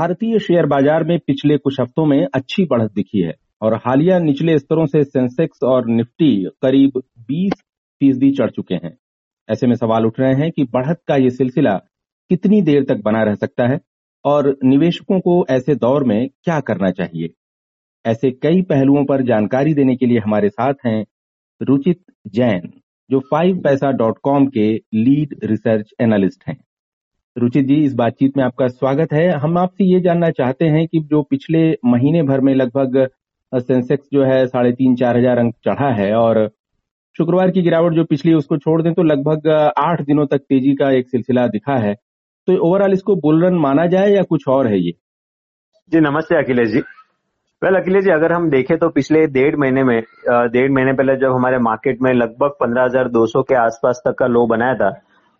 भारतीय शेयर बाज़ार में पिछले कुछ हफ्तों में अच्छी बढ़त दिखी है और हालिया निचले स्तरों से सेंसेक्स और निफ्टी करीब 20 फ़ीसदी चढ़ चुके हैं। ऐसे में सवाल उठ रहे हैं कि बढ़त का ये सिलसिला कितनी देर तक बना रह सकता है और निवेशकों को ऐसे दौर में क्या करना चाहिए? ऐसे कई पहलुओं पर जानकारी देने के लिए हमारे साथ हैं रुचित जैन, जो फाइव पैसा डॉट कॉम के लीड रिसर्च एनालिस्ट हैं। रुचित जी, इस बातचीत में आपका स्वागत है। हम आपसे ये जानना चाहते हैं कि जो पिछले महीने भर में लगभग सेंसेक्स जो है साढ़े तीन, चार हज़ार अंक चढ़ा है और शुक्रवार की गिरावट जो पिछली उसको छोड़ दें तो लगभग आठ दिनों तक तेज़ी का एक सिलसिला दिखा है। तो ओवरऑल इसको बुल रन माना जाए या कुछ और है ये? जी, नमस्ते अखिलेश जी। वेल, अखिलेश जी, अगर हम देखें तो पिछले डेढ़ महीने में डेढ़ महीने पहले जब हमारे मार्केट में लगभग पंद्रह हज़ार दो सौ के आसपास तक का लो बनाया था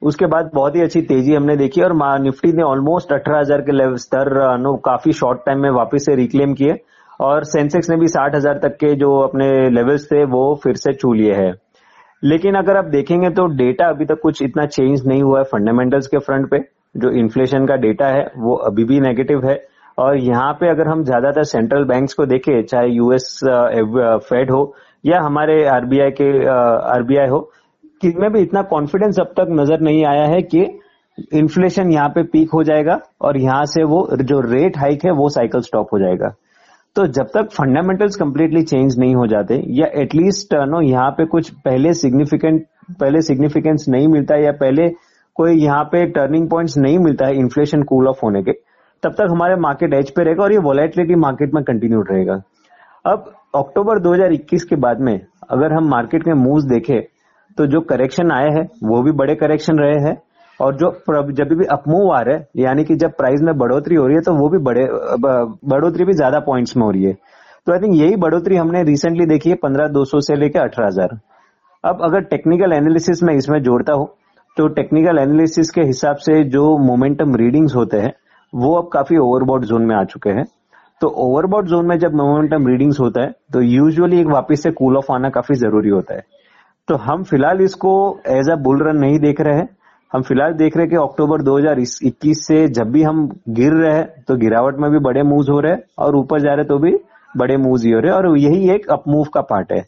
उसके बाद बहुत ही अच्छी तेज़ी हमने देखी और निफ्टी ने ऑलमोस्ट अठारह हज़ार के लेवल स्तर नो, काफ़ी शॉर्ट टाइम में वापस से रिक्लेम किए और सेंसेक्स ने भी साठ हज़ार तक के जो अपने लेवल्स थे, वो फिर से छू लिए हैं। लेकिन अगर आप देखेंगे तो डेटा अभी तक कुछ इतना चेंज नहीं हुआ है फंडामेंटल्स के फ्रंट पे, जो इन्फ्लेशन का डेटा है, वो अभी भी नेगेटिव है। और यहाँ पे अगर हम ज़्यादातर सेंट्रल बैंक्स को देखें, चाहे यूएस फेड हो या हमारे आरबीआई के आरबीआई हो में भी इतना कॉन्फिडेंस अब तक नज़र नहीं आया है कि इन्फ्लेशन यहाँ पे पीक हो जाएगा और यहाँ से वो जो रेट हाइक है वो साइकिल स्टॉप हो जाएगा। तो जब तक फंडामेंटल्स कंप्लीटली चेंज नहीं हो जाते या एटलीस्ट नो यहाँ पे कुछ पहले सिग्निफिकेंट पहले सिग्निफिकेंस नहीं मिलता या पहले कोई यहाँ पे टर्निंग पॉइंट्स नहीं मिलता है इन्फ्लेशन कूल ऑफ़ होने के, तब तक हमारे मार्केट एज पे रहेगा और ये वोलेटिलिटी मार्केट में कंटिन्यू रहेगा। अब अक्टूबर 2021 के बाद में अगर हम मार्केट में मूव देखें तो जो करेक्शन आए हैं, वो भी बड़े करेक्शन रहे हैं। और जो जब भी अपमूव आ रहे हैं, यानी कि जब प्राइस में बढ़ोतरी हो रही है तो वो भी बड़े बढ़ोतरी भी ज़्यादा पॉइंट्स में हो रही है। तो आई थिंक यही बढ़ोतरी हमने रिसेंटली देखी है, पंद्रह दो सौ से लेकर अठारह हज़ार। अब अगर टेक्निकल एनालिसिस में इसमें जोड़ता हूँ तो टेक्निकल एनालिसिस के हिसाब से जो मोमेंटम रीडिंग्स होते हैं, वो अब काफ़ी ओवरबॉड जोन में आ चुके हैं। तो ओवरबॉड जोन में जब मोमेंटम रीडिंग्स होता है तो यूजुअली एक वापस से कूल ऑफ़ आना काफ़ी ज़रूरी होता है। तो हम फ़िलहाल इसको एज अ बुल रन नहीं देख रहे हैं। हम फ़िलहाल देख रहे हैं कि अक्टूबर 2021 से जब भी हम गिर रहे हैं तो गिरावट में भी बड़े मूव हो रहे हैं और ऊपर जा रहे तो भी बड़े मूव ही हो रहे हैं। और यही एक अप मूव का पार्ट है।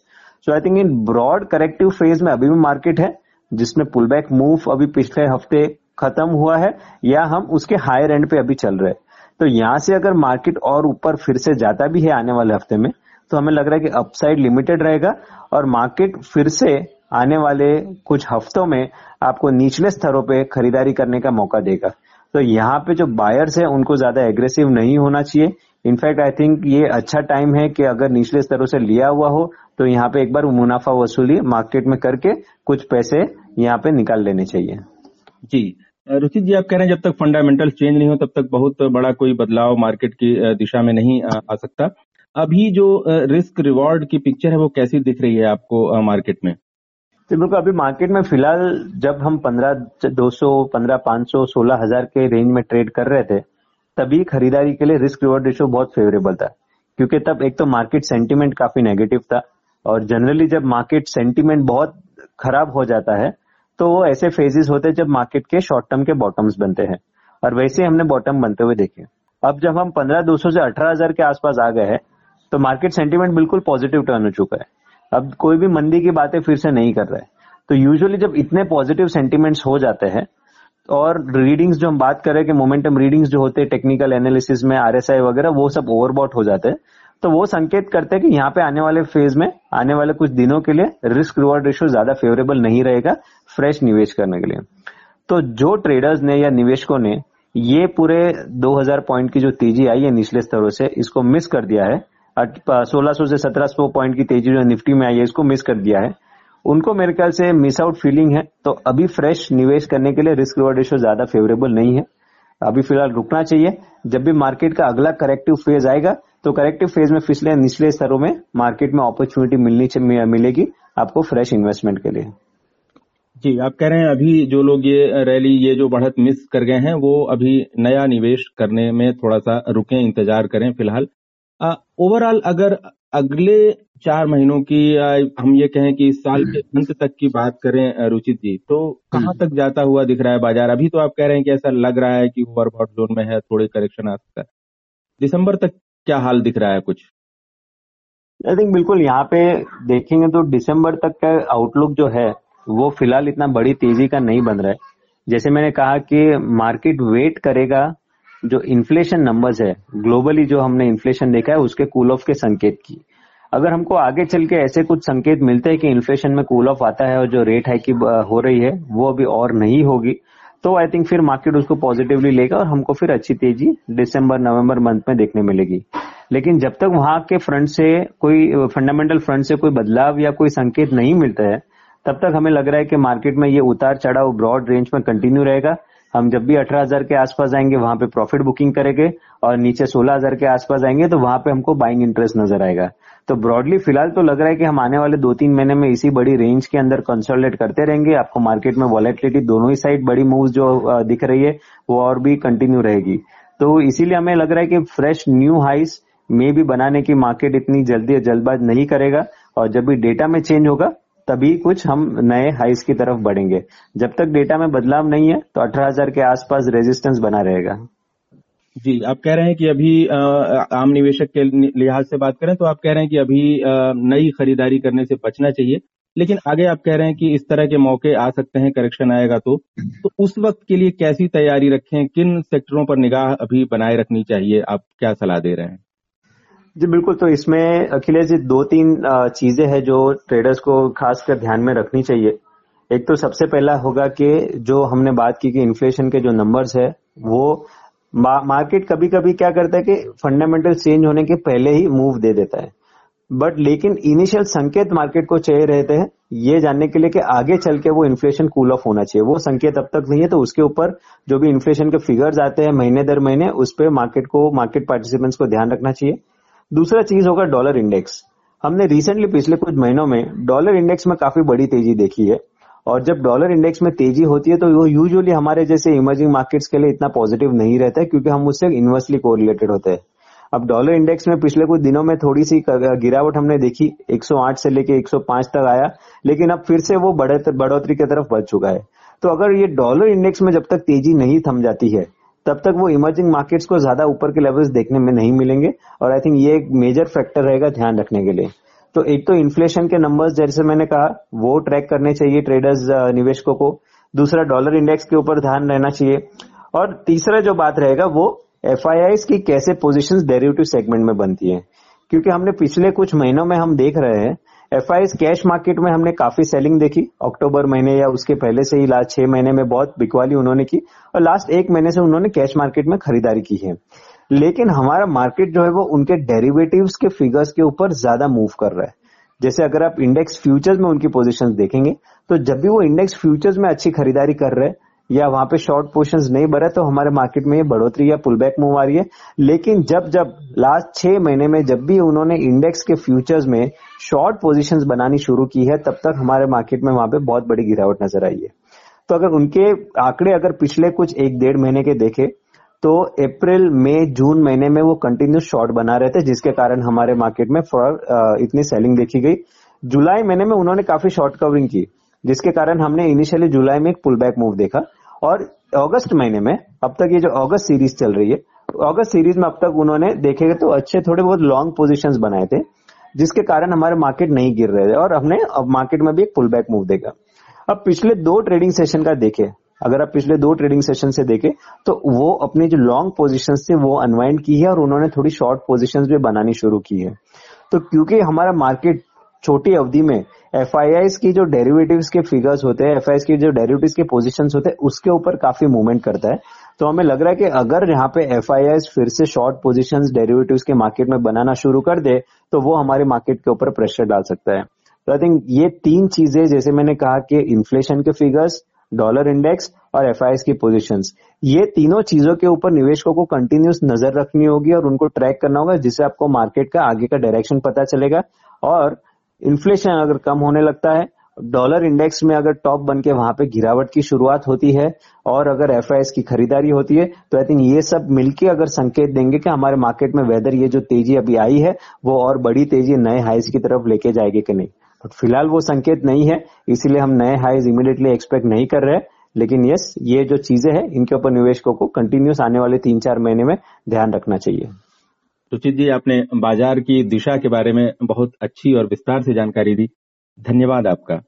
So I think in broad corrective phase में अभी भी मार्केट है, जिसमें पुल बैक मूव अभी पिछले हफ़्ते खत्म हुआ है, या हम उसके हायर एंड पे अभी चल रहे हैं। तो यहाँ से अगर मार्केट और ऊपर फिर से जाता भी है आने वाले हफ़्ते में तो हमें लग रहा है कि अपसाइड लिमिटेड रहेगा और मार्केट फिर से आने वाले कुछ हफ्तों में आपको निचले स्तरों पे खरीदारी करने का मौका देगा। तो यहाँ पे जो बायर्स है, उनको ज़्यादा एग्रेसिव नहीं होना चाहिए। इनफैक्ट आई थिंक ये अच्छा टाइम है कि अगर निचले स्तरों से लिया हुआ हो तो यहाँ पे एक बार मुनाफा वसूली मार्केट में करके कुछ पैसे यहाँ पे निकाल लेने चाहिए। जी। रुचित जी, आप कह रहे हैं जब तक फंडामेंटल चेंज नहीं हो, तब तक बहुत बड़ा कोई बदलाव मार्केट की दिशा में नहीं आ सकता। अभी जो रिस्क रिवॉर्ड की पिक्चर है, वो कैसी दिख रही है आपको मार्केट में? बिल्कुल। अभी मार्केट में फ़िलहाल जब हम पंद्रह दो सौ, पंद्रह, पाँच सौ, सोलह हज़ार के रेंज में ट्रेड कर रहे थे, तभी खरीदारी के लिए रिस्क रिवॉर्ड रेशो बहुत फेवरेबल था, क्योंकि तब एक तो मार्केट सेंटिमेंट काफ़ी नेगेटिव था और जनरली जब मार्केट सेंटिमेंट बहुत खराब हो जाता है तो वो ऐसे फेजेस होते हैं जब मार्केट के शॉर्ट टर्म के बॉटम्स बनते हैं और वैसे हमने बॉटम बनते हुए देखे। अब जब हम पंद्रह, दो सौ से अठारह हज़ार के आसपास आ गए हैं तो मार्केट सेंटीमेंट बिल्कुल पॉजिटिव टर्न हो चुका है। अब कोई भी मंदी की बातें फिर से नहीं कर रहे तो यूजुअली जब इतने पॉजिटिव सेंटीमेंट्स हो जाते हैं, और रीडिंग्स जो हम बात करें कि मोमेंटम रीडिंग्स जो होते हैं टेक्निकल एनालिसिस में आरएसआई वगैरह, वो सब ओवरबॉट हो जाते हैं। तो वो संकेत करते हैं कि यहाँ पे आने वाले फ़ेज़ में, आने वाले कुछ दिनों के लिए रिस्क रिवॉर्ड रेशियो ज़्यादा फेवरेबल नहीं रहेगा फ्रेश निवेश करने के लिए। तो जो ट्रेडर्स ने या निवेशकों ने ये पूरे 2000 पॉइंट की जो तेज़ी आई है निचले स्तरों से, इसको मिस कर दिया है सोलह सौ से सत्रह सौ पॉइंट की तेज़ी जो निफ्टी में आई है, इसको मिस कर दिया है। उनको मेरे ख्याल से मिस आउट फीलिंग है तो अभी फ्रेश निवेश करने के लिए रिस्क रिवॉर्ड रेशियो ज़्यादा फेवरेबल नहीं है। अभी फ़िलहाल रुकना चाहिए। जब भी मार्केट का अगला करेक्टिव फ़ेज़ आएगा तो करेक्टिव फ़ेज़ में पिछले निचले स्तरों में मार्केट में अपॉर्चुनिटी मिलनी मिलेगी आपको फ्रेश इन्वेस्टमेंट के लिए। जी, आप कह रहे हैं अभी जो लोग ये रैली ये जो बढ़त मिस कर गए हैं, वो अभी नया निवेश करने में थोड़ा सा रुके, इंतज़ार करें फ़िलहाल। ओवरऑल अगर अगले चार महीनों की हम ये कहें कि इस साल के अंत तक की बात करें रुचित जी तो कहाँ हम्म। तक जाता हुआ दिख रहा है बाज़ार? अभी तो आप कह रहे हैं कि ऐसा लग रहा है कि ओवरबॉट जोन में है थोड़े करेक्शन आ सकता है। दिसंबर तक क्या हाल दिख रहा है कुछ? आई थिंक बिल्कुल यहाँ पे देखेंगे तो दिसंबर तक का आउटलुक जो है वो फ़िलहाल इतना बड़ी तेज़ी का नहीं बन रहा है। जैसे मैंने कहा कि मार्केट वेट करेगा जो इन्फ्लेशन नंबर्स है ग्लोबली जो हमने इन्फ्लेशन देखा है, उसके कूल ऑफ़ के संकेत की। अगर हमको आगे चल के ऐसे कुछ संकेत मिलते हैं कि इन्फ्लेशन में कूल ऑफ़ आता है और जो रेट हाइक हो रही है, वो अभी और नहीं होगी तो आई थिंक फिर मार्केट उसको पॉजिटिवली लेगा और हमको फिर अच्छी तेज़ी दिसंबर नवंबर मंथ में देखने मिलेगी। लेकिन जब तक वहाँ के फ्रंट से कोई फंडामेंटल फ्रंट से कोई बदलाव या कोई संकेत नहीं मिलता है, तब तक हमें लग रहा है कि मार्केट में ये उतार चढ़ाव ब्रॉड रेंज में कंटिन्यू रहेगा। हम जब भी अठारह हज़ार के आसपास आएँगे वहाँ पे प्रॉफिट बुकिंग करेंगे और नीचे सोलह हज़ार के आसपास आएँगे तो वहाँ पे हमको बाइंग इंटरेस्ट नज़र आएगा। तो ब्रॉडली फ़िलहाल तो लग रहा है कि हम आने वाले दो तीन महीने में इसी बड़ी रेंज के अंदर कंसोलिडेट करते रहेंगे। आपको मार्केट में वॉलेटिलिटी दोनों ही साइड बड़ी मूव जो दिख रही है, वो और भी कंटिन्यू रहेगी। तो इसीलिए हमें लग रहा है कि फ्रेश न्यू हाइस में भी बनाने की मार्केट इतनी जल्दी जल्दबाज नहीं करेगा और जब भी डेटा में चेंज होगा तभी कुछ हम नए हाइस की तरफ़ बढ़ेंगे। जब तक डेटा में बदलाव नहीं है तो अठारह हज़ार के आसपास रेजिस्टेंस बना रहेगा। जी, आप कह रहे हैं कि अभी आम निवेशक के लिहाज से बात करें तो आप कह रहे हैं कि अभी नई खरीदारी करने से बचना चाहिए। लेकिन आगे आप कह रहे हैं कि इस तरह के मौके आ सकते हैं करेक्शन आएगा तो। तो उस वक्त के लिए कैसी तैयारी रखें? किन सेक्टरों पर निगाह अभी बनाए रखनी चाहिए? आप क्या सलाह दे रहे हैं? जी, बिल्कुल। तो इसमें, अखिलेश जी, दो तीन चीज़ें हैं जो ट्रेडर्स को खासकर ध्यान में रखनी चाहिए। एक तो सबसे पहला होगा कि जो हमने बात की कि इन्फ्लेशन के जो नंबर्स है, वो मार्केट कभी कभी क्या करता है कि फंडामेंटल चेंज होने के पहले ही मूव दे देता है। बट लेकिन इनिशियल संकेत मार्केट को चाहिए रहते हैं, ये जानने के लिए कि आगे चल के वो इन्फ्लेशन कूल ऑफ़ होना चाहिए। वो संकेत अब तक नहीं है तो उसके ऊपर जो भी इन्फ्लेशन के फिगर्स आते हैं महीने दर महीने, उस पर मार्केट को मार्केट पार्टिसिपेंट्स को ध्यान रखना चाहिए। दूसरा चीज़ होगा डॉलर इंडेक्स। हमने रिसेंटली पिछले कुछ महीनों में डॉलर इंडेक्स में काफ़ी बड़ी तेज़ी देखी है और जब डॉलर इंडेक्स में तेज़ी होती है तो वो यूजुअली हमारे जैसे इमर्जिंग मार्केट्स के लिए इतना पॉजिटिव नहीं रहता है क्योंकि हम उससे इन्वर्सली कोरिलेटेड होते हैं। अब डॉलर इंडेक्स में पिछले कुछ दिनों में थोड़ी सी गिरावट हमने देखी 108 से लेके 105 तक आया, लेकिन अब फिर से वो बढ़ोतरी की तरफ़ बढ़ चुका है। तो अगर ये डॉलर इंडेक्स में जब तक तेज़ी नहीं थम जाती है तब तक वो इमर्जिंग मार्केट्स को ज़्यादा ऊपर के लेवल्स देखने में नहीं मिलेंगे और आई थिंक ये एक मेजर फैक्टर रहेगा ध्यान रखने के लिए। तो एक तो इन्फ्लेशन के नंबर्स जैसे मैंने कहा, वो ट्रैक करने चाहिए ट्रेडर्स निवेशकों को। दूसरा डॉलर इंडेक्स के ऊपर ध्यान रहना चाहिए। और तीसरा जो बात रहेगा, वो एफ़ की कैसे पोजिशन डेरिवेटिव सेगमेंट में बनती है। क्योंकि हमने पिछले कुछ महीनों में हम देख रहे हैं एफ़ कैश मार्केट में हमने काफ़ी सेलिंग देखी। अक्टूबर महीने या उसके पहले से ही लास्ट छह महीने में बहुत बिकवाली उन्होंने की और लास्ट एक महीने से उन्होंने कैश मार्केट में खरीदारी की है। लेकिन हमारा मार्केट जो है वो उनके डेरिवेटिव्स के फिगर्स के ऊपर ज़्यादा मूव कर रहा है। जैसे अगर आप इंडेक्स फ्यूचर्स में उनकी पोजीशंस देखेंगे तो जब भी वो इंडेक्स फ्यूचर्स में अच्छी खरीदारी कर रहे हैं या वहाँ पे शॉर्ट पोर्शन नहीं बढ़े तो हमारे मार्केट में ये बढ़ोतरी या पुल बैक मूव आ रही है। लेकिन जब जब लास्ट छह महीने में जब भी उन्होंने इंडेक्स के फ्यूचर्स में शॉर्ट पोजिशन बनानी शुरू की है, तब तक हमारे मार्केट में वहाँ पे बहुत बड़ी गिरावट नज़र आई है। तो अगर उनके आंकड़े अगर पिछले कुछ एक डेढ़ महीने के देखे तो अप्रैल, मई, जून महीने में वो कंटिन्यूस शॉर्ट बना रहे थे, जिसके कारण हमारे मार्केट में फॉर इतनी सेलिंग देखी गई। जुलाई महीने में उन्होंने काफ़ी शॉर्ट कवरिंग की। जिसके कारण हमने इनिशियली जुलाई में एक पुल बैक मूव देखा और अगस्त महीने में, अब तक ये जो अगस्त सीरीज़ चल रही है, अगस्त सीरीज़ में अब तक उन्होंने देखेगा तो अच्छे, थोड़े बहुत लॉन्ग पोजिशन बनाए थे, जिसके कारण हमारे मार्केट नहीं गिर रहे थे और हमने अब मार्केट में भी एक पुल बैक मूव देखा। अब पिछले दो ट्रेडिंग सेशन का देखे, अगर आप पिछले दो ट्रेडिंग सेशन से देखें तो वो अपनी जो लॉन्ग पोजिशन थे, वो अनवाइंड की है और उन्होंने थोड़ी शॉर्ट पोजिशन भी बनानी शुरू की है। तो क्योंकि हमारा मार्केट छोटी अवधि में एफ़ की जो डेरिवेटिव्स के फिगर्स होते हैं एफ़ की जो डेरिवेटिव्स के पोजिशन होते हैं, उसके ऊपर काफ़ी मूवमेंट करता है। तो हमें लग रहा है कि अगर यहाँ पे एफ़ फिर से शॉर्ट पोजिशन डेरिवेटिव्स के मार्केट में बनाना शुरू कर दे तो वो हमारे मार्केट के ऊपर प्रेशर डाल सकता है। तो आई थिंक ये तीन चीज़ें, जैसे मैंने कहा कि इन्फ्लेशन के फिगर्स डॉलर इंडेक्स और एफ़ की पोजिशन ये तीनों चीज़ों के ऊपर निवेशकों को कंटिन्यूस नज़र रखनी होगी और उनको ट्रैक करना होगा, जिससे आपको मार्केट का आगे का डायरेक्शन पता चलेगा। और इन्फ्लेशन अगर कम होने लगता है डॉलर इंडेक्स में अगर टॉप बन के वहाँ पे गिरावट की शुरुआत होती है और अगर एफ़ की खरीदारी होती है तो आई थिंक ये सब मिलके अगर संकेत देंगे कि हमारे मार्केट में वेदर ये जो तेज़ी अभी आई है, वो और बड़ी तेज़ी नए हाइज की तरफ़ लेके जाएगी कि नहीं। बट फ़िलहाल वो संकेत नहीं है, इसीलिए हम नए हाइज इमीडिएटली एक्सपेक्ट नहीं कर रहे लेकिन यस ये जो चीज़ें हैं, इनके ऊपर निवेशकों को कंटिन्यूस आने वाले तीन चार महीने में ध्यान रखना चाहिए। सुचित जी आपने बाज़ार की दिशा के बारे में बहुत अच्छी और विस्तार से जानकारी दी। धन्यवाद आपका।